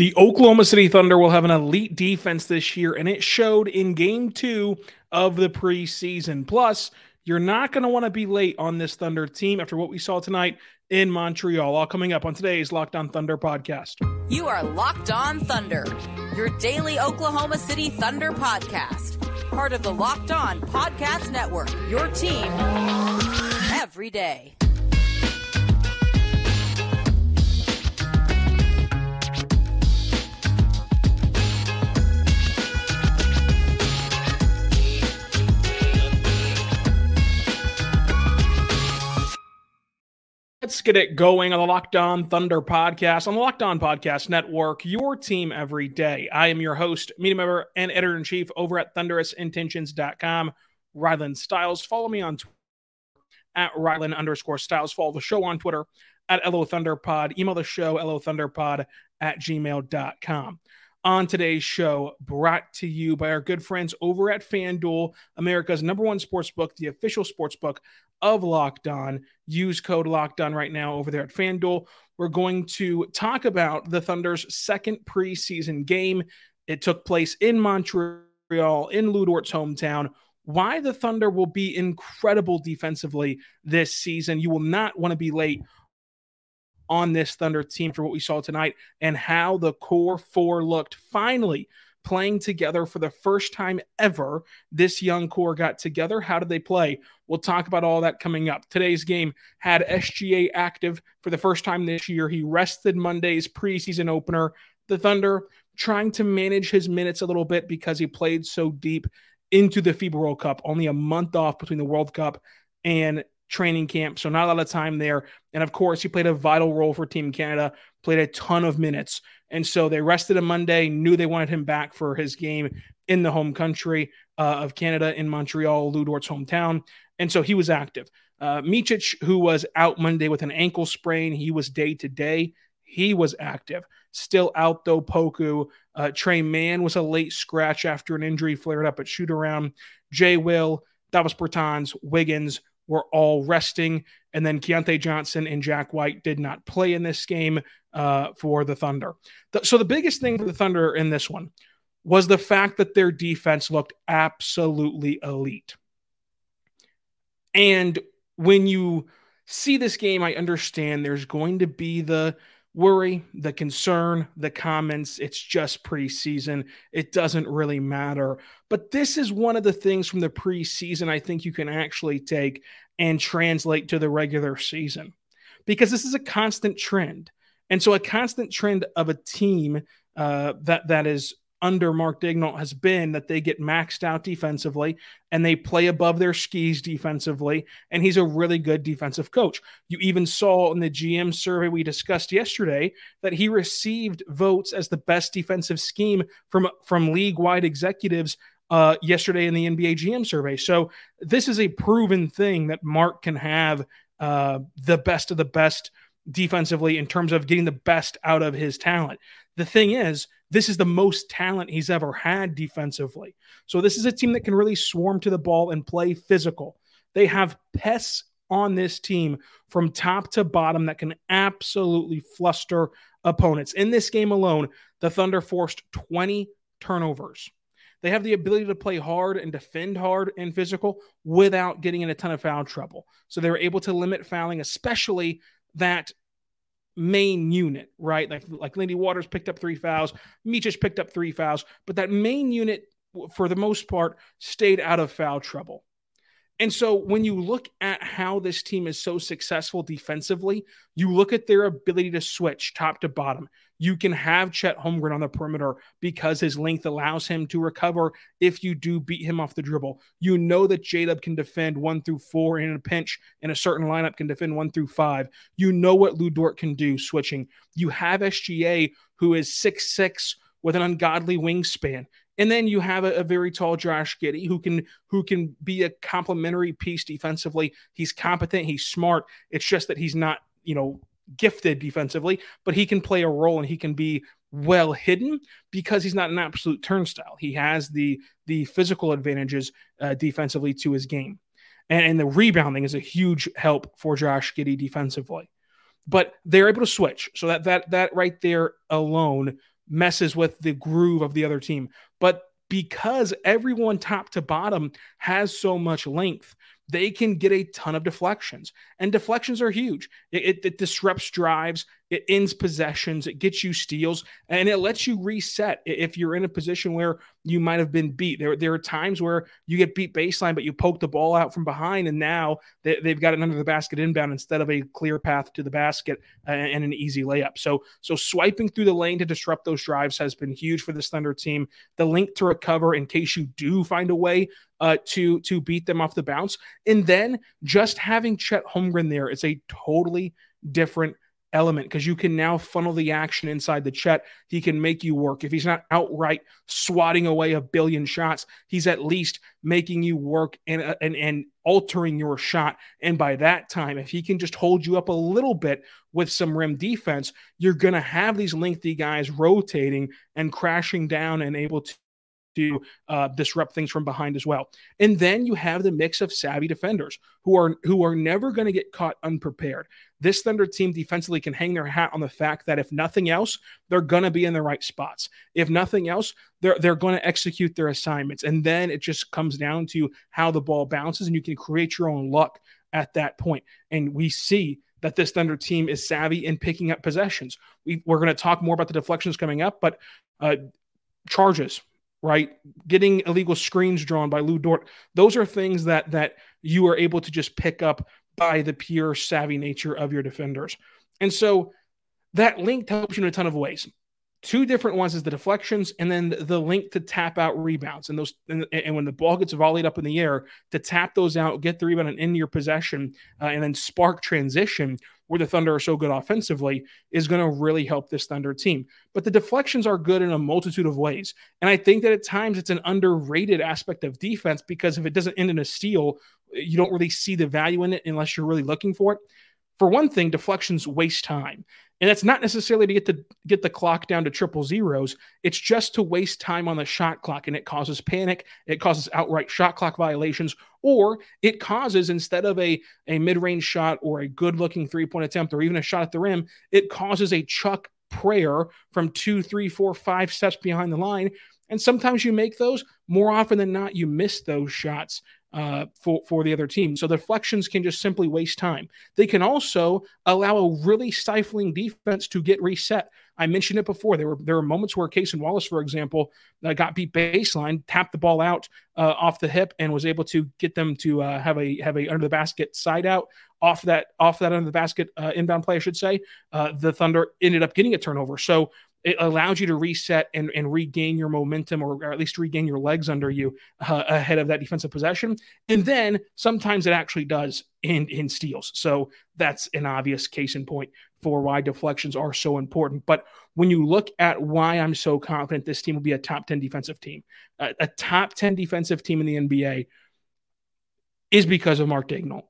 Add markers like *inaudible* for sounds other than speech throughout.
The Oklahoma City Thunder will have an elite defense this year, and it showed in game two of the preseason. Plus, you're not going to want to be late on this Thunder team after what we saw tonight in Montreal. All coming up on today's Locked On Thunder podcast. You are Locked On Thunder, your daily Oklahoma City Thunder podcast. Part of the Locked On Podcast Network, your team every day. Let's get it going on the Locked On Thunder podcast on the Locked On Podcast Network, your team every day. I am your host, media member, and editor in chief over at thunderousintentions.com, Ryland Styles. Follow me on Twitter at Ryland underscore Styles. Follow the show on Twitter at LO Thunderpod. Email the show, LO Thunder Pod at gmail.com. On today's show, brought to you by our good friends over at FanDuel, America's number one sports book, the official sports book of Locked On. Use code Locked On right now over there at FanDuel. We're going to talk about the Thunder's second preseason game. It took place in Montreal, in Lu Dort's hometown. Why the Thunder will be incredible defensively this season. You will not want to be late on this Thunder team for what we saw tonight and how the core four looked finally playing together for the first time ever. This young core got together. How did they play? We'll talk about all that coming up. Today's game had SGA active for the first time this year. He rested Monday's preseason opener. The Thunder trying to manage his minutes a little bit because he played so deep into the FIBA World Cup, only a month off between the World Cup and training camp, so not a lot of time there. And of course, he played a vital role for Team Canada, played a ton of minutes. And so they rested him Monday, knew they wanted him back for his game in the home country uh, of Canada in Montreal, Lu Dort's hometown. And so he was active. Uh, Micic, who was out Monday with an ankle sprain, he was day to day. He was active. Still out though, Poku. Uh, Tre Mann was a late scratch after an injury flared up at shoot around. Jay Will, Davis Bertans, Wiggins, were all resting. And then Keyontae Johnson and Jack White did not play in this game uh, for the Thunder. The, so the biggest thing for the Thunder in this one was the fact that their defense looked absolutely elite. And when you see this game, I understand there's going to be the worry, the concern, the comments. It's just preseason. It doesn't really matter. But this is one of the things from the preseason I think you can actually take and translate to the regular season because this is a constant trend. And so, a constant trend of a team uh, that that is under Mark Daigneault has been that they get maxed out defensively and they play above their skis defensively. And he's a really good defensive coach. You even saw in the GM survey we discussed yesterday that he received votes as the best defensive scheme from, from league wide executives uh, yesterday in the NBA GM survey. So this is a proven thing that Mark can have uh, the best of the best defensively in terms of getting the best out of his talent. The thing is, this is the most talent he's ever had defensively. So this is a team that can really swarm to the ball and play physical. They have pests on this team from top to bottom that can absolutely fluster opponents. In this game alone, the Thunder forced 20 turnovers. They have the ability to play hard and defend hard and physical without getting in a ton of foul trouble. So they were able to limit fouling, especially that main unit, right? Like like Lindy Waters picked up three fouls, Micic picked up three fouls, but that main unit, for the most part, stayed out of foul trouble. And so when you look at how this team is so successful defensively, you look at their ability to switch top to bottom. You can have Chet Holmgren on the perimeter because his length allows him to recover if you do beat him off the dribble. You know that J-Dub can defend one through four in a pinch, and a certain lineup can defend one through five. You know what Lu Dort can do switching. You have SGA, who is six six with an ungodly wingspan. And then you have a, a, very tall Josh Giddey who can who can be a complementary piece defensively. He's competent, he's smart. It's just that he's not, you know, gifted defensively, but he can play a role and he can be well hidden because he's not an absolute turnstile. He has the the physical advantages uh, defensively to his game, and, and the rebounding is a huge help for Josh Giddey defensively. But they're able to switch, so that that that right there alone messes with the groove of the other team. But because everyone top to bottom has so much length, they can get a ton of deflections. And deflections are huge. It, it, it, disrupts drives, it ends possessions, it gets you steals, and it lets you reset if you're in a position where you might have been beat. There, there are times where you get beat baseline, but you poke the ball out from behind, and now they, have got it under the basket inbound instead of a clear path to the basket and, and an easy layup. So, so swiping through the lane to disrupt those drives has been huge for this Thunder team. The link to recover in case you do find a way uh, to to beat them off the bounce. And then just having Chet Holmgren there is a totally different element because you can now funnel the action inside the chat. He can make you work. If he's not outright swatting away a billion shots, he's at least making you work and uh, and and altering your shot. And by that time, if he can just hold you up a little bit with some rim defense, you're going to have these lengthy guys rotating and crashing down and able to to uh, disrupt things from behind as well. And then you have the mix of savvy defenders who are who are never going to get caught unprepared. This Thunder team defensively can hang their hat on the fact that if nothing else, they're going to be in the right spots. If nothing else, they're they're going to execute their assignments. And then it just comes down to how the ball bounces, and you can create your own luck at that point. And we see that this Thunder team is savvy in picking up possessions. We, are going to talk more about the deflections coming up, but uh, charges, right? Getting illegal screens drawn by Lu Dort. Those are things that that you are able to just pick up by the pure savvy nature of your defenders. And so that link helps you in a ton of ways. Two different ones is the deflections and then the link to tap out rebounds. And those and, and when the ball gets volleyed up in the air, to tap those out, get the rebound and into your possession, uh, and then spark transition where the Thunder are so good offensively is going to really help this Thunder team. But the deflections are good in a multitude of ways. And I think that at times it's an underrated aspect of defense because if it doesn't end in a steal, you don't really see the value in it unless you're really looking for it. For one thing, deflections waste time. And that's not necessarily to get the get the clock down to triple zeros. It's just to waste time on the shot clock, and it causes panic. It causes outright shot clock violations, or it causes instead of a a mid range shot or a good looking three point attempt or even a shot at the rim, it causes a chuck prayer from two, three, four, five steps behind the line. And sometimes you make those. More often than not, you miss those shots uh, for for the other team. So the deflections can just simply waste time. They can also allow a really stifling defense to get reset. I mentioned it before. There were there were moments where Cason Wallace, for example, uh, got beat baseline, tapped the ball out uh, off the hip, and was able to get them to uh, have a have a under the basket side out off that off that under the basket uh, inbound play, I should say. Uh, the Thunder ended up getting a turnover. So it allows you to reset and, and regain your momentum or, or at least regain your legs under you uh, ahead of that defensive possession. And then sometimes it actually does in, in steals. So that's an obvious case in point for why deflections are so important. But when you look at why I'm so confident this team will be a top 10 defensive team, a, a top 10 defensive team in the NBA is because of Mark Daigneault.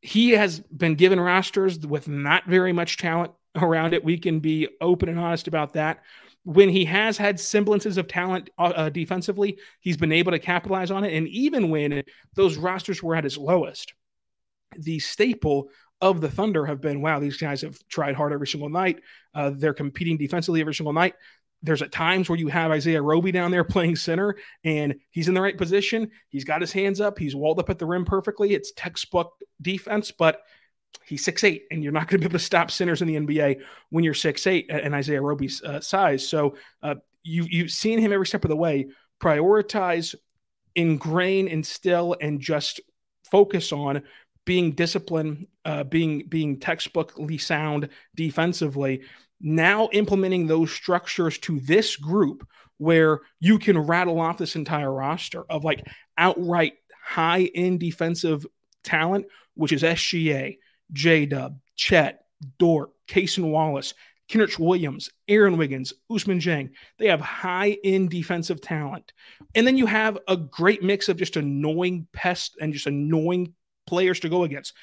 He has been given rosters with not very much talent around it. We can be open and honest about that. When he has had semblances of talent uh, uh, defensively, he's been able to capitalize on it. And even when those rosters were at his lowest, the staple of the Thunder have been wow, these guys have tried hard every single night. Uh, they're competing defensively every single night. There's at times where you have Isaiah Roby down there *laughs* playing center and he's in the right position. He's got his hands up. He's walled up at the rim perfectly. It's textbook defense, but he's six eight, and you're not going to be able to stop centers in the NBA when you're six eight and Isaiah Roby's uh, size. So uh, you you've seen him every step of the way prioritize, ingrain, instill, and just focus on being disciplined, uh, being being textbookly sound defensively. Now implementing those structures to this group where you can rattle off this entire roster of like outright high end defensive talent, which is SGA, J Dub, Chet, Dort, Cason Wallace, Kenrich Williams, Aaron Wiggins, Ousmane Dieng. They have high end defensive talent. And then you have a great mix of just annoying pests and just annoying players to go against.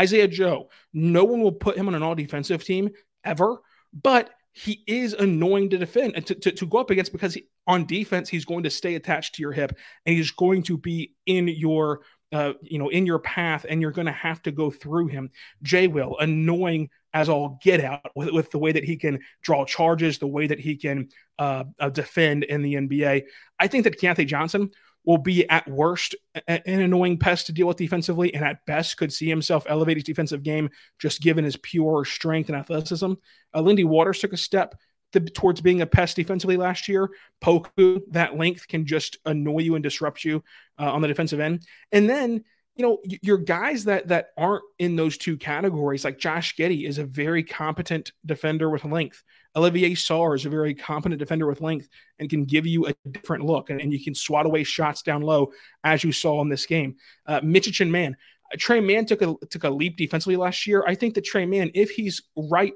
Isaiah Joe, no one will put him on an all defensive team ever, but he is annoying to defend and to, to, to go up against because he, on defense, he's going to stay attached to your hip and he's going to be in your uh, you know, in your path, and you're going to have to go through him. Jay will annoying as all get out with, with the way that he can draw charges, the way that he can uh, uh, defend in the NBA. I think that Keyontae Johnson will be at worst an annoying pest to deal with defensively, and at best could see himself elevate his defensive game just given his pure strength and athleticism. Uh, Lindy Waters took a step to, towards being a pest defensively last year. Poku, that length can just annoy you and disrupt you uh, on the defensive end. And then you know, your guys that that aren't in those two categories, like Josh Giddey is a very competent defender with length. Olivier Sarr is a very competent defender with length and can give you a different look, and, and you can swat away shots down low, as you saw in this game. Uh, Micic and Mann, Tre Mann took a took a leap defensively last year. I think that Tre Mann, if he's right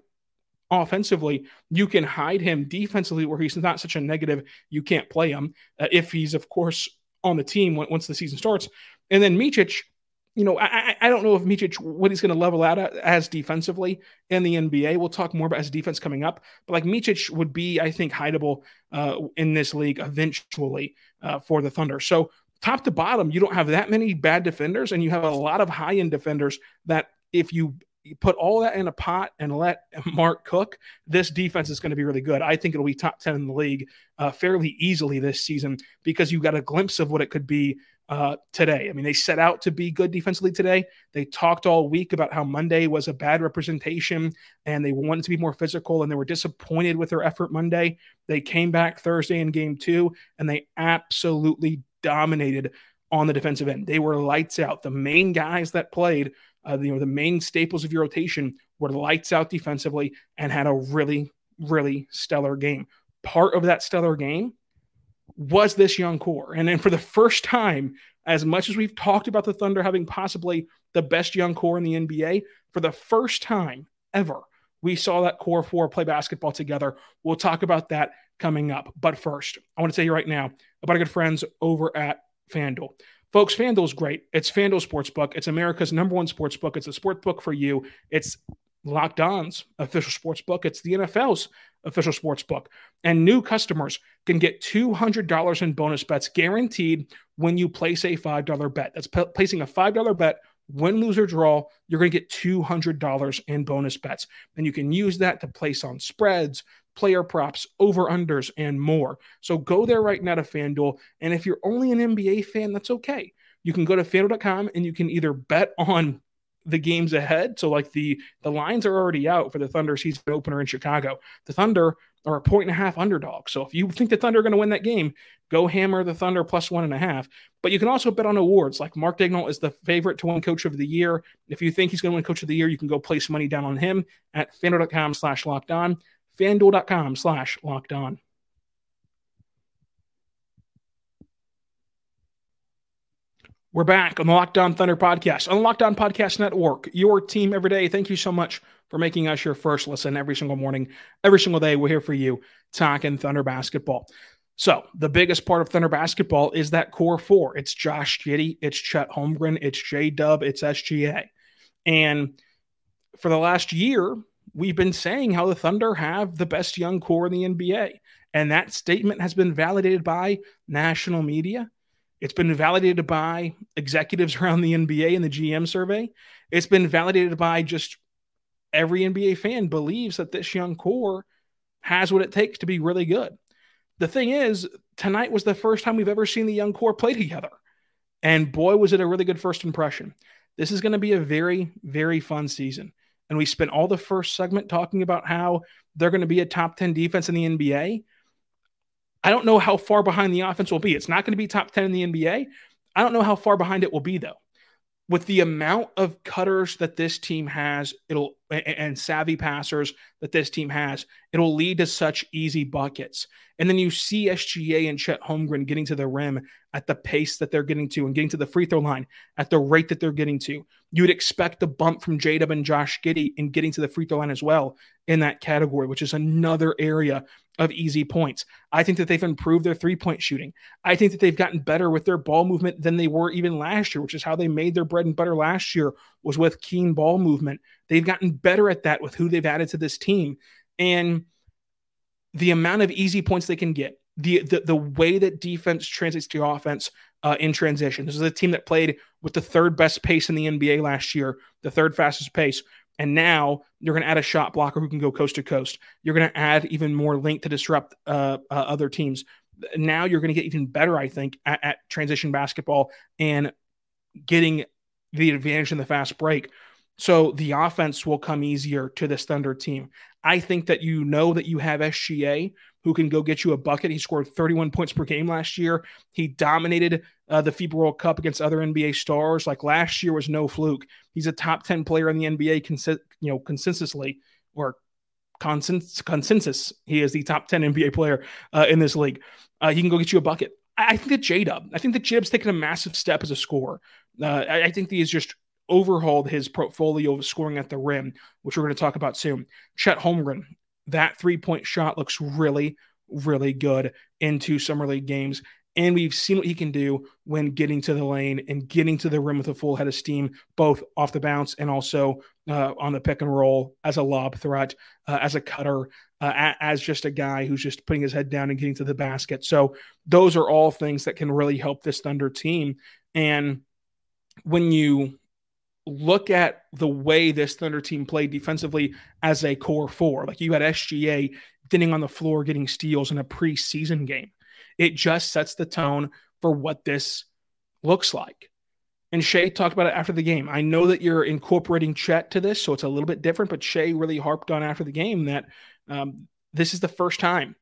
offensively, you can hide him defensively where he's not such a negative. You can't play him uh, if he's, of course, on the team once the season starts. And then Micic, you know, I, I don't know if Micic what he's going to level out as defensively in the NBA. We'll talk more about his defense coming up, but like Micic would be, I think, hideable uh, in this league eventually uh, for the Thunder. So top to bottom, you don't have that many bad defenders, and you have a lot of high end defenders that if you put all that in a pot and let Mark cook, this defense is going to be really good. I think it'll be top 10 in the league uh, fairly easily this season because you got a glimpse of what it could be uh, today. I mean, they set out to be good defensively today. They talked all week about how Monday was a bad representation and they wanted to be more physical and they were disappointed with their effort Monday. They came back Thursday in game two and they absolutely dominated on the defensive end. They were lights out. The main guys that played, uh, you know, the main staples of your rotation were lights out defensively and had a really, really stellar game. Part of that stellar game was this young core. And then for the first time, as much as we've talked about the Thunder having possibly the best young core in the NBA, for the first time ever, we saw that core four play basketball together. We'll talk about that coming up. But first, I want to tell you right now about our good friends over at FanDuel. Folks, FanDuel is great. It's FanDuel Sportsbook. It's America's number one sports book. It's a sport book for you. It's Locked On's official sports book. It's the NFL's official sports book. And new customers can get $200 in bonus bets guaranteed when you place a $5 bet. That's p- placing a $5 bet. Win, lose, or draw, you're going to get $200 in bonus bets. And you can use that to place on spreads, player props, over unders, and more. So go there right now to FanDuel. And if you're only an NBA fan, that's okay. You can go to fanduel.com and you can either bet on the games ahead. So like the the lines are already out for the Thunder season opener in Chicago. The Thunder are a point and a half underdog. So if you think the Thunder are going to win that game, go hammer the Thunder plus one and a half. But you can also bet on awards. Like Mark Daigneault is the favorite to win Coach of the Year. If you think he's going to win Coach of the Year, you can go place money down on him at fanduel.com slash locked on. FanDuel.com slash locked on. We're back on the Locked On Thunder podcast, on the Locked On Podcast Network, your team every day. Thank you so much for making us your first listen every single morning, every single day. We're here for you talking Thunder basketball. So, the biggest part of Thunder basketball is that core four. It's Josh Giddey, it's Chet Holmgren, it's J Dub, it's SGA. And for the last year, we've been saying how the Thunder have the best young core in the NBA. And that statement has been validated by national media it's been validated by executives *laughs* around the NBA and the GM survey. It's been validated by just every NBA fan believes that this young core has what it takes to be really good. The thing is, tonight was the first time we've ever seen the young core play together. And boy, was it a really good first impression. This is going to be a very, very fun season. And we spent all the first segment talking about how they're going to be a top 10 defense in the NBA. I don't know how far behind the offense will be. It's not going to be top 10 in the NBA. I don't know how far behind it will be, though. With the amount of cutters that this team has, it'll and savvy passers that this team has, it'll lead to such easy buckets. And then you see SGA and Chet Holmgren getting to the rim at the pace that they're getting to and getting to the free throw line at the rate that they're getting to. You would expect a bump from J and Josh Giddey in getting to the free throw line as well in that category, which is another area of easy points. I think that they've improved their three point shooting. I think that they've gotten better with their ball movement than they were even last year, which is how they made their bread and butter last year was with keen ball movement. They've gotten better at that with who they've added to this team. And the amount of easy points they can get, the, the, the way that defense translates to offense uh, in transition. This is a team that played with the third best pace in the NBA last year, the third fastest pace. And now you're going to add a shot blocker who can go coast to coast. You're going to add even more length to disrupt uh, uh, other teams. Now you're going to get even better, I think, at, at transition basketball and getting the advantage in the fast break. So the offense will come easier to this Thunder team. I think that you know that you have SGA who can go get you a bucket. He scored 31 points per game last year. He dominated uh, the FIBA World Cup against other NBA stars. Like last year was no fluke. He's a top 10 player in the NBA, consi- you know, consensusly or consensus. consensus. He is the top 10 NBA player uh, in this league. Uh, he can go get you a bucket. I, I think that J Dub, I think that J Dub's taken a massive step as a scorer. Uh, I, I think he is just overhauled his portfolio of scoring at the rim, which we're going to talk about soon. Chet Holmgren, that three point shot looks really, really good into summer league games. And we've seen what he can do when getting to the lane and getting to the rim with a full head of steam, both off the bounce and also uh, on the pick and roll as a lob threat, uh, as a cutter, uh, as just a guy who's just putting his head down and getting to the basket. So those are all things that can really help this Thunder team. And when you look at the way this Thunder team played defensively as a core four. Like you had SGA thinning on the floor, getting steals in a preseason game. It just sets the tone for what this looks like. And Shai talked about it after the game. I know that you're incorporating Chet to this, so it's a little bit different, but Shai really harped on after the game that um, this is the first time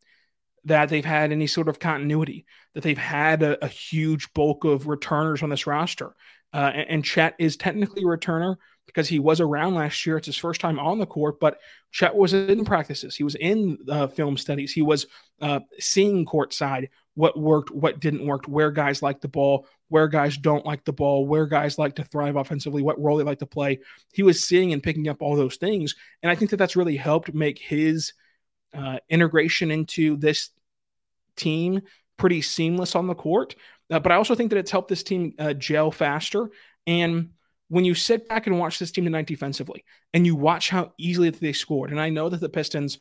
that they've had any sort of continuity, that they've had a, a huge bulk of returners on this roster. Uh, and, Chet is technically a returner because he was around last year. It's his first time on the court, but Chet was in practices. He was in uh, film studies. He was uh, seeing courtside what worked, what didn't work, where guys like the ball, where guys don't like the ball, where guys like to thrive offensively, what role they like to play. He was seeing and picking up all those things. And I think that that's really helped make his uh, integration into this team pretty seamless on the court. Uh, but I also think that it's helped this team uh, gel faster. And when you sit back and watch this team tonight defensively, and you watch how easily they scored, and I know that the Pistons,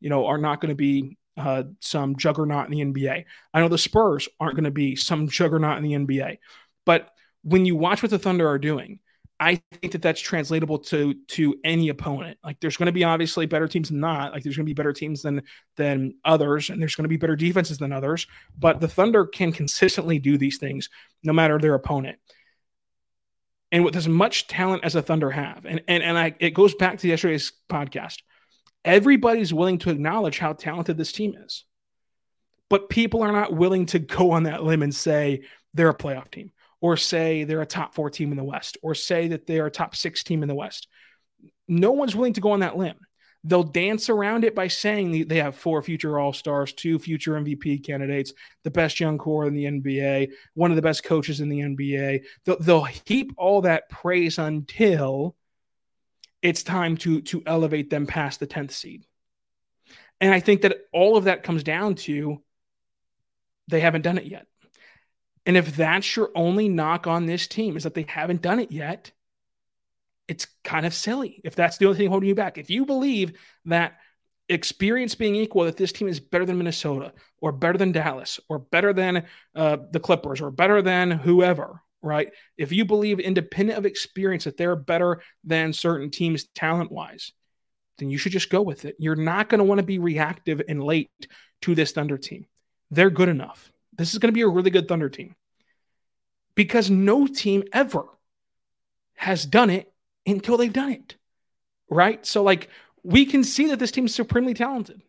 you know, are not going to be uh, some juggernaut in the NBA. I know the Spurs aren't going to be some juggernaut in the NBA. But when you watch what the Thunder are doing, I think that that's translatable to to any opponent. Like there's going to be obviously better teams than not. Like there's going to be better teams than than others, and there's going to be better defenses than others. But the Thunder can consistently do these things no matter their opponent. And with as much talent as the Thunder have, and and and I, it goes back to yesterday's podcast. Everybody's willing to acknowledge how talented this team is, but people are not willing to go on that limb and say they're a playoff team or say they're a top four team in the West, or say that they're a top six team in the West. No one's willing to go on that limb. They'll dance around it by saying they have four future All Stars, two future MVP candidates, the best young core in the NBA, one of the best coaches in the NBA. They'll, they'll heap all that praise until it's time to to elevate them past the tenth seed. And I think that all of that comes down to they haven't done it yet. And if that's your only knock on this team is that they haven't done it yet, it's kind of silly if that's the only thing holding you back. If you believe that experience being equal, that this team is better than Minnesota or better than Dallas or better than uh, the Clippers or better than whoever, right? If you believe independent of experience that they're better than certain teams talent wise, then you should just go with it. You're not going to want to be reactive and late to this Thunder team. They're good enough. This is going to be a really good Thunder team because no team ever has done it until they've done it. Right. So, like, we can see that this team is supremely talented.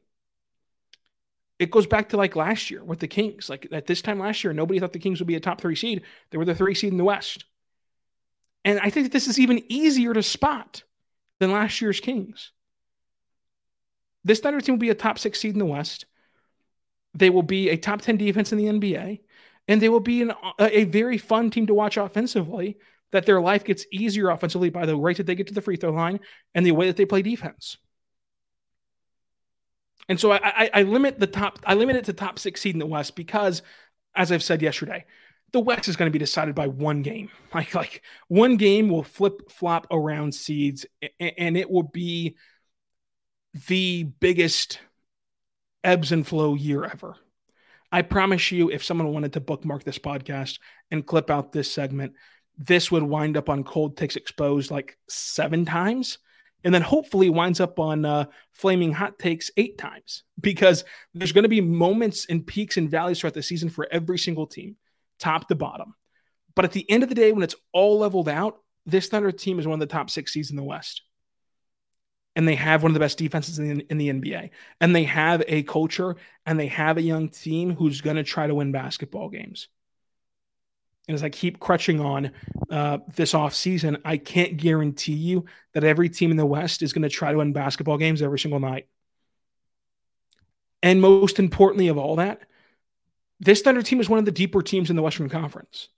It goes back to like last year with the Kings. Like, at this time last year, nobody thought the Kings would be a top three seed. They were the three seed in the West. And I think this is even easier to spot than last year's Kings. This Thunder team will be a top six seed in the West. They will be a top 10 defense in the NBA, and they will be an, a, a very fun team to watch offensively. That their life gets easier offensively by the rate that they get to the free throw line and the way that they play defense. And so I, I, I limit the top, I limit it to top six seed in the West because, as I've said yesterday, the West is going to be decided by one game. *laughs* Like like one game will flip flop around seeds, and it will be the biggest ebbs and flow year ever. I promise you, if someone wanted to bookmark this podcast and clip out this segment, this would wind up on Cold Takes Exposed like seven times. And then hopefully winds up on uh, Flaming Hot Takes eight times because there's going to be moments and peaks and valleys throughout the season for every single team, top to bottom. But at the end of the day, when it's all leveled out, this Thunder team is one of the top six seeds in the West and they have one of the best defenses in, in the NBA, and they have a culture and they have a young team who's going to try to win basketball games. And as I keep crutching on uh, this offseason, I can't guarantee you that every team in the West is going to try to win basketball games every single night. And most importantly of all that, this Thunder team is one of the deeper teams in the Western Conference.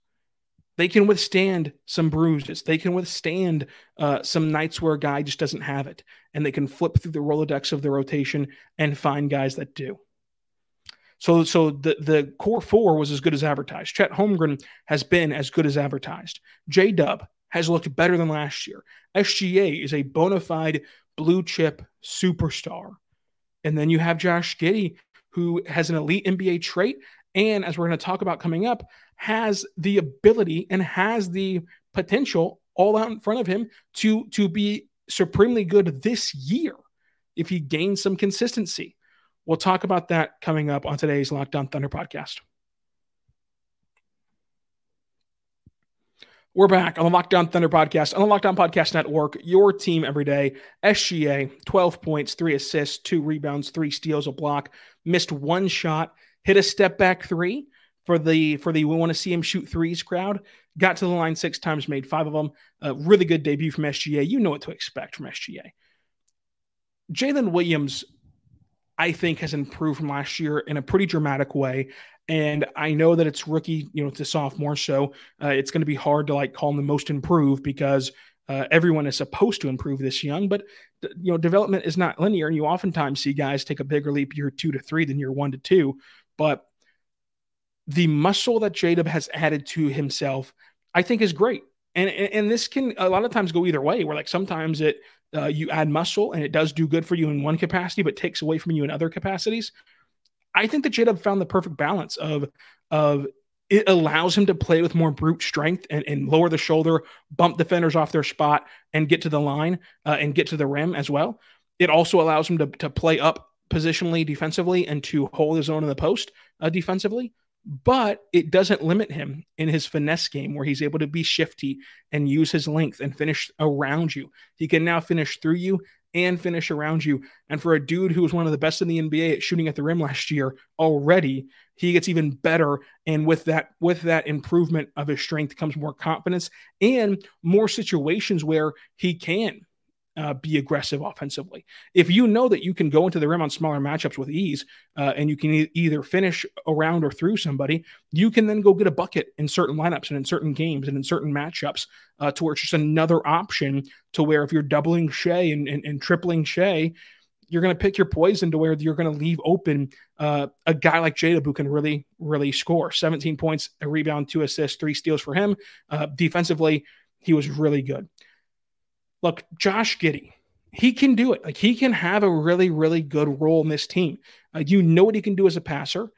They can withstand some bruises. They can withstand uh, some nights where a guy just doesn't have it, and they can flip through the Rolodex of the rotation and find guys that do. So, so the the core four was as good as advertised. Chet Holmgren has been as good as advertised. J Dub has looked better than last year. SGA is a bona fide blue chip superstar. And then you have Josh Giddey, who has an elite NBA trait. And as we're going to talk about coming up, has the ability and has the potential all out in front of him to to be supremely good this year if he gains some consistency. We'll talk about that coming up on today's Locked On Thunder podcast. We're back on the Locked On Thunder podcast on the Locked On Podcast Network. Your team every day. SGA, 12 points, three assists, two rebounds, three steals, a block. Missed one shot, hit a step back three for the for the we want to see him shoot threes crowd. Got to the line six times, made five of them. A really good debut from SGA. You know what to expect from SGA. Jalen Williams, I think, has improved from last year in a pretty dramatic way. And I know that it's rookie, you know, to sophomore, so uh, it's going to be hard to like call him the most improved because uh, everyone is supposed to improve this young. But you know, development is not linear, and you oftentimes see guys take a bigger leap year two to three than year one to two. But the muscle that J has added to himself, I think is great. And, and, and this can a lot of times go either way. Where like sometimes it uh, you add muscle and it does do good for you in one capacity, but takes away from you in other capacities. I think that J found the perfect balance of of it allows him to play with more brute strength and, and lower the shoulder, bump defenders off their spot, and get to the line uh, and get to the rim as well. It also allows him to, to play up positionally defensively and to hold his own in the post uh, defensively but it doesn't limit him in his finesse game where he's able to be shifty and use his length and finish around you. He can now finish through you and finish around you. And for a dude who was one of the best in the NBA at shooting at the rim last year already, he gets even better. And with that, with that improvement of his strength comes more confidence and more situations where he can uh, be aggressive offensively. If you know that you can go into the rim on smaller matchups with ease uh, and you can e- either finish around or through somebody, you can then go get a bucket in certain lineups and in certain games and in certain matchups uh, to where it's just another option to where if you're doubling Shai and, and, and tripling Shai, you're going to pick your poison to where you're going to leave open uh, a guy like Jada who can really, really score. 17 points, a rebound, two assists, three steals for him. Uh, defensively, he was really good look, Josh Giddey, he can do it. Like he can have a really, really good role in this team. Uh, you know what he can do as a passer.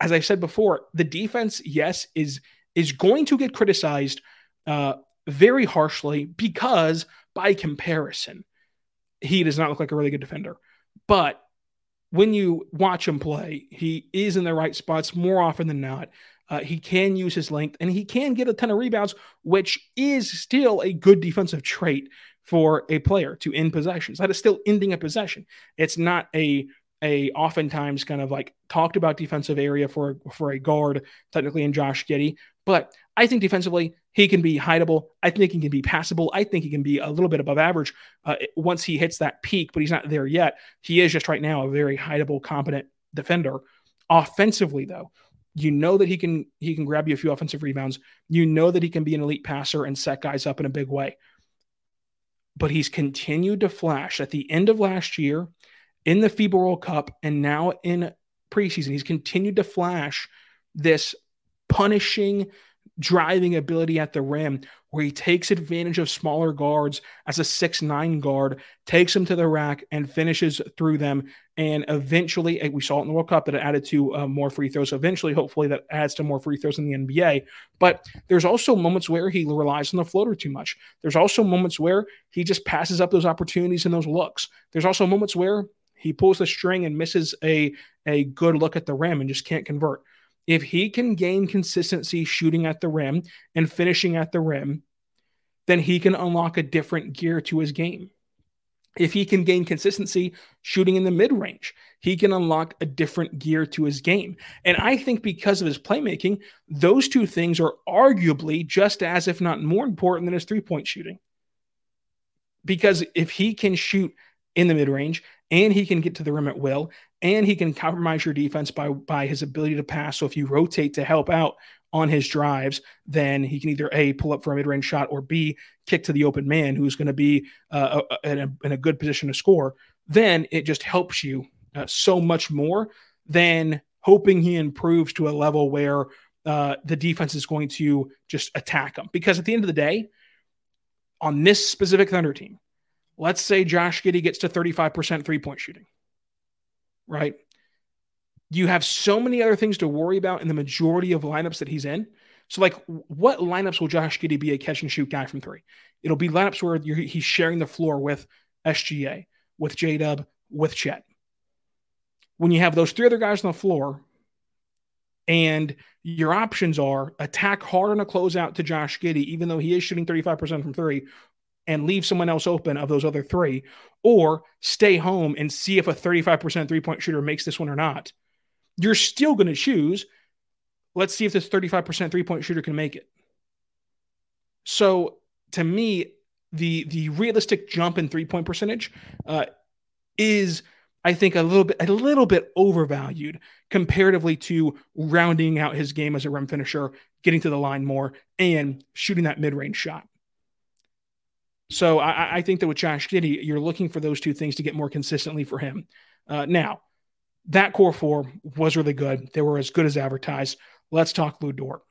As I said before, the defense, yes, is is going to get criticized uh, very harshly because, by comparison, he does not look like a really good defender. But when you watch him play, he is in the right spots more often than not. Uh, he can use his length and he can get a ton of rebounds, which is still a good defensive trait for a player to end possessions. That is still ending a possession. It's not a a oftentimes kind of like talked about defensive area for for a guard technically in Josh Giddey, but I think defensively he can be hideable. I think he can be passable. I think he can be a little bit above average uh, once he hits that peak, but he's not there yet. He is just right now a very hideable, competent defender. Offensively, though, you know that he can he can grab you a few offensive rebounds. You know that he can be an elite passer and set guys up in a big way but he's continued to flash at the end of last year in the FIBA World Cup and now in preseason. He's continued to flash this punishing driving ability at the rim where he takes advantage of smaller guards as a six nine guard, takes them to the rack and finishes through them. And eventually, we saw it in the World Cup that it added to uh, more free throws. Eventually, hopefully, that adds to more free throws in the NBA. But there's also moments where he relies on the floater too much. There's also moments where he just passes up those opportunities and those looks. There's also moments where he pulls the string and misses a, a good look at the rim and just can't convert. If he can gain consistency shooting at the rim and finishing at the rim, then he can unlock a different gear to his game. If he can gain consistency shooting in the mid range, he can unlock a different gear to his game. And I think because of his playmaking, those two things are arguably just as, if not more important than his three point shooting. Because if he can shoot in the mid range and he can get to the rim at will and he can compromise your defense by, by his ability to pass. So if you rotate to help out on his drives, then he can either A, pull up for a mid range shot, or B, kick to the open man who's going to be uh, in, a, in, a, good position to score. Then it just helps you uh, so much more than hoping he improves to a level where uh, the defense is going to just attack him. Because at the end of the day, on this specific Thunder team, let's say Josh Giddey gets to 35% three point shooting, right? You have so many other things to worry about in the majority of lineups that he's in. So, like, what lineups will Josh Giddey be a catch and shoot guy from three? It'll be lineups where he's sharing the floor with SGA, with J Dub, with Chet. When you have those three other guys on the floor, and your options are attack hard on a closeout to Josh Giddey, even though he is shooting 35% from three, and leave someone else open of those other three, or stay home and see if a 35% three point shooter makes this one or not you're still going to choose, let's see if this 35% three point shooter can make it. So to me, the the realistic jump in three point percentage uh, is, I think, a little bit a little bit overvalued comparatively to rounding out his game as a rim finisher, getting to the line more, and shooting that mid range shot. So I, I, think that with Josh Giddey, you're looking for those two things to get more consistently for him. Uh, now, that core four was really good. They were as good as advertised. Let's talk Lu Dort.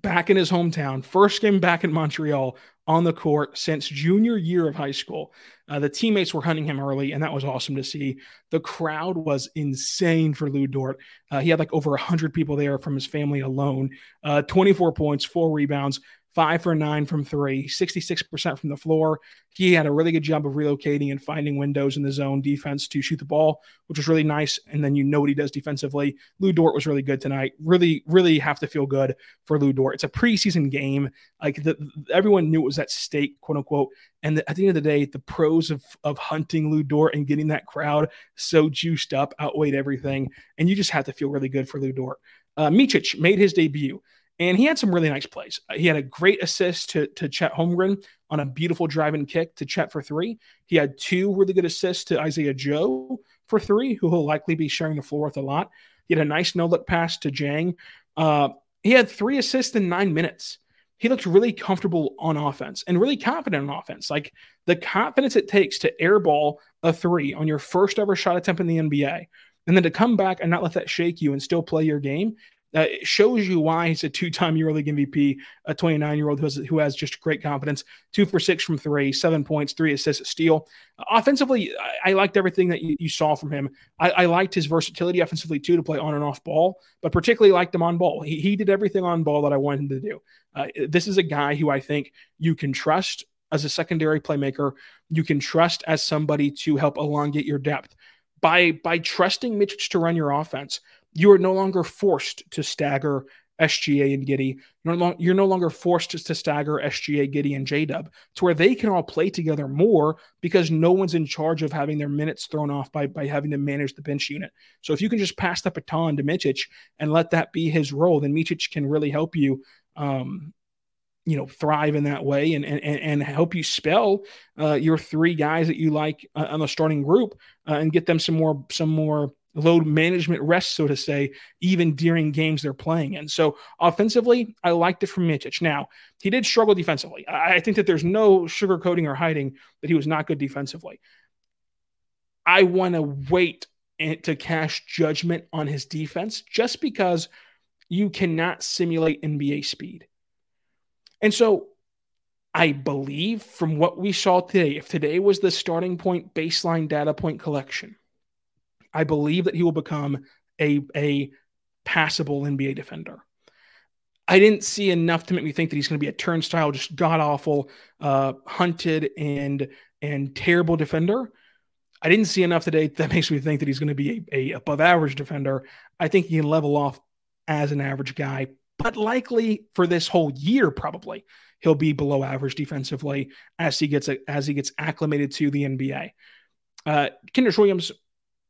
Back in his hometown, first game back in Montreal on the court since junior year of high school. Uh, the teammates were hunting him early, and that was awesome to see. The crowd was insane for Lu Dort. Uh, he had like over 100 people there from his family alone. Uh, 24 points, four rebounds, five for nine from three, 66% from the floor. He had a really good job of relocating and finding windows in the zone defense to shoot the ball, which was really nice. And then you know what he does defensively. Lu Dort was really good tonight. Really, really have to feel good for Lu Dort. It's a preseason game. Like the, everyone knew it was at stake, quote unquote. And the, at the end of the day, the pros of, of hunting Lu Dort and getting that crowd so juiced up outweighed everything. And you just have to feel really good for Lu Dort. Uh, Micic made his debut. And he had some really nice plays. Uh, he had a great assist to, to Chet Holmgren on a beautiful driving kick to Chet for three. He had two really good assists to Isaiah Joe for three, who will likely be sharing the floor with a lot. He had a nice no look pass to Dieng. Uh, he had three assists in nine minutes. He looked really comfortable on offense and really confident on offense. Like the confidence it takes to airball a three on your first ever shot attempt in the NBA, and then to come back and not let that shake you and still play your game it shows you why he's a two-time EuroLeague MVP, a 29-year-old who has, who has just great confidence. Two for six from three, seven points, three assists, steal. Offensively, I, I, liked everything that you, you saw from him. I, I, liked his versatility offensively too to play on and off ball, but particularly liked him on ball. He, he did everything on ball that I wanted him to do. Uh, this is a guy who I think you can trust as a secondary playmaker. You can trust as somebody to help elongate your depth by by trusting Mitch to run your offense you are no longer forced to stagger SGA and Giddey. You're no, you're no longer forced to, stagger SGA, Giddey, and J Dub to where they can all play together more because no one's in charge of having their minutes thrown off by, by having to manage the bench unit. So if you can just pass the baton to Micic and let that be his role, then Micic can really help you. Um, you know, thrive in that way and and, and help you spell uh, your three guys that you like uh, on the starting group uh, and get them some more some more load management rest, so to say, even during games they're playing in. So offensively, I liked it from Micic. Now, he did struggle defensively. I think that there's no sugarcoating or hiding that he was not good defensively. I want to wait to cash judgment on his defense just because you cannot simulate NBA speed. And so I believe from what we saw today, if today was the starting point baseline data point collection, I believe that he will become a, a passable NBA defender. I didn't see enough to make me think that he's going to be a turnstile, just god awful, uh, hunted and and terrible defender. I didn't see enough today that makes me think that he's going to be a, a above average defender. I think he can level off as an average guy, but likely for this whole year, probably he'll be below average defensively as he gets as he gets acclimated to the NBA. Uh, Kenrich Williams,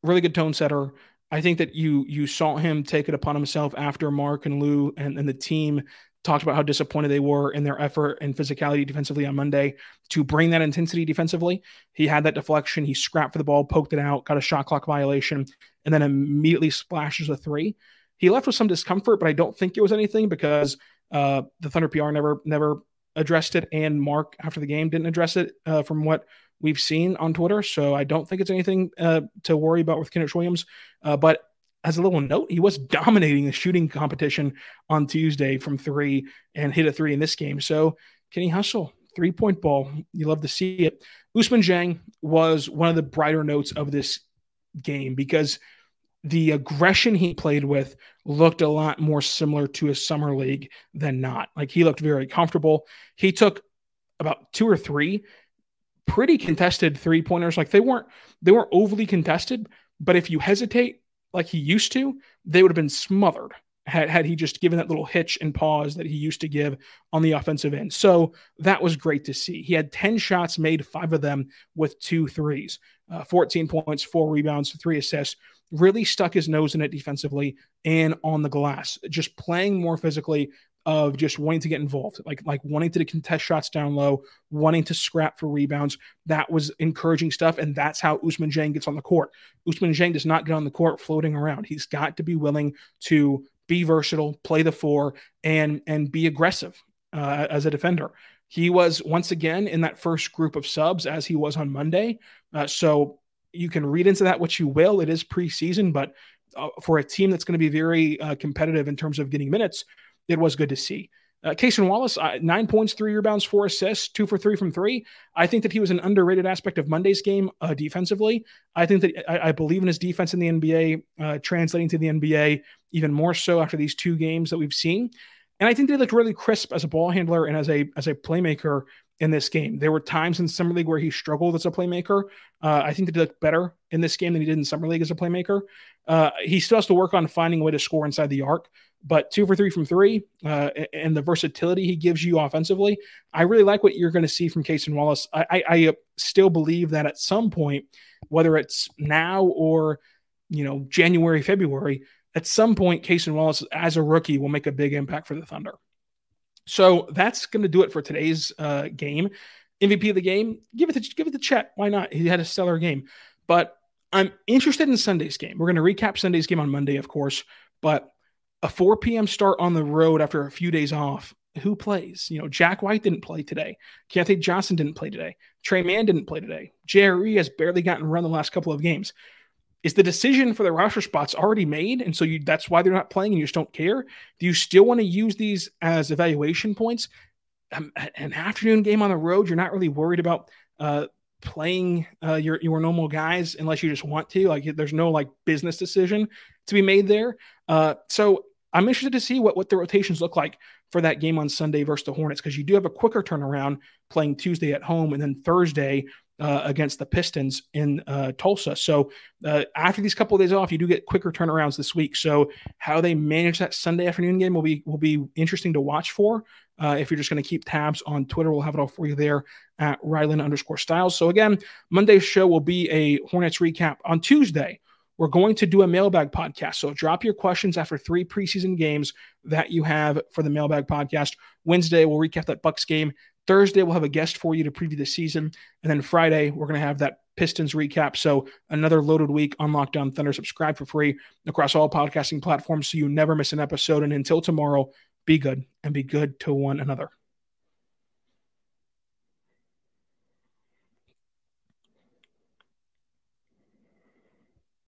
really good tone setter. I think that you you saw him take it upon himself after Mark and Lu and, and the team talked about how disappointed they were in their effort and physicality defensively on Monday to bring that intensity defensively. He had that deflection, he scrapped for the ball, poked it out, got a shot clock violation, and then immediately splashes a three. He left with some discomfort, but I don't think it was anything because uh, the Thunder PR never never addressed it, and Mark after the game didn't address it uh, from what we've seen on Twitter. So I don't think it's anything uh, to worry about with Kenrich Williams. Uh, but as a little note, he was *laughs* dominating the shooting competition on Tuesday from three and hit a three in this game. So he hustle? Three point ball. You love to see it. Ousmane Dieng was one of the brighter notes of this game because the aggression he played with looked a lot more similar to a summer league than not. Like he looked very comfortable. He took about two or three pretty contested three pointers. Like they weren't they weren't overly contested, but if you hesitate like he used to, they would have been smothered had, had he just given that little hitch and pause that he used to give on the offensive end. So that was great to see. He had 10 shots made, five of them with two threes, uh, 14 points, four rebounds, three assists. Really stuck his nose in it defensively and on the glass, just playing more physically, of just wanting to get involved, like like wanting to contest shots down low, wanting to scrap for rebounds. That was encouraging stuff, and that's how Ousmane Dieng gets on the court. Ousmane Dieng does not get on the court floating around. He's got to be willing to be versatile, play the four, and and be aggressive uh, as a defender. He was once again in that first group of subs as he was on Monday. Uh, so you can read into that what you will. It is preseason, but uh, for a team that's going to be very uh, competitive in terms of getting minutes, it was good to see. Uh, Cason Wallace, uh, nine points, three rebounds, four assists, two for three from three. I think that he was an underrated aspect of Monday's game uh, defensively. I think that I, I, believe in his defense in the NBA, uh, translating to the NBA even more so after these two games that we've seen. And I think they looked really crisp as a ball handler and as a as a playmaker in this game. There were times in summer league where he struggled as a playmaker. Uh, I think that he looked better in this game than he did in summer league as a playmaker. Uh, he still has to work on finding a way to score inside the arc but two for three from three uh, and the versatility he gives you offensively, I really like what you're going to see from Cason Wallace. I, I, I, uh, still believe that at some point, whether it's now or you know January, February, at some point, Cason Wallace as a rookie will make a big impact for the Thunder. So that's going to do it for today's uh, game. MVP of the game, give it to give it to Chet. Why not? He had a stellar game, but I'm interested in Sunday's game. We're going to recap Sunday's game on Monday, of course, but a 4 p.m. start on the road after a few days off. Who plays? You know, Jack White didn't play today. Keyontae Johnson didn't play today. Tre Mann didn't play today. JRE has barely gotten run the last couple of games. Is the decision for the roster spots already made? And so you, that's why they're not playing and you just don't care? Do you still want to use these as evaluation points? Um, an afternoon game on the road, you're not really worried about uh, playing uh, your your normal guys unless you just want to. Like there's no like business decision to be made there. Uh, so I'm interested to see what, what the rotations look like for that game on Sunday versus the Hornets because you do have a quicker turnaround playing Tuesday at home and then Thursday uh, against the Pistons in uh, Tulsa. So uh, after these couple of days off, you do get quicker turnarounds this week. So how they manage that Sunday afternoon game will be will be interesting to watch for. Uh, if you're just going to keep tabs on Twitter, we'll have it all for you there at Rylan underscore Stiles. So again, Monday's show will be a Hornets recap on Tuesday we're going to do a mailbag podcast. So drop your questions after three preseason games that you have for the mailbag podcast. Wednesday, we'll recap that Bucks game. Thursday, we'll have a guest for you to preview the season. And then Friday, we're going to have that Pistons recap. So another loaded week on Locked On Thunder. Subscribe for free across all podcasting platforms so you never miss an episode. And until tomorrow, be good and be good to one another.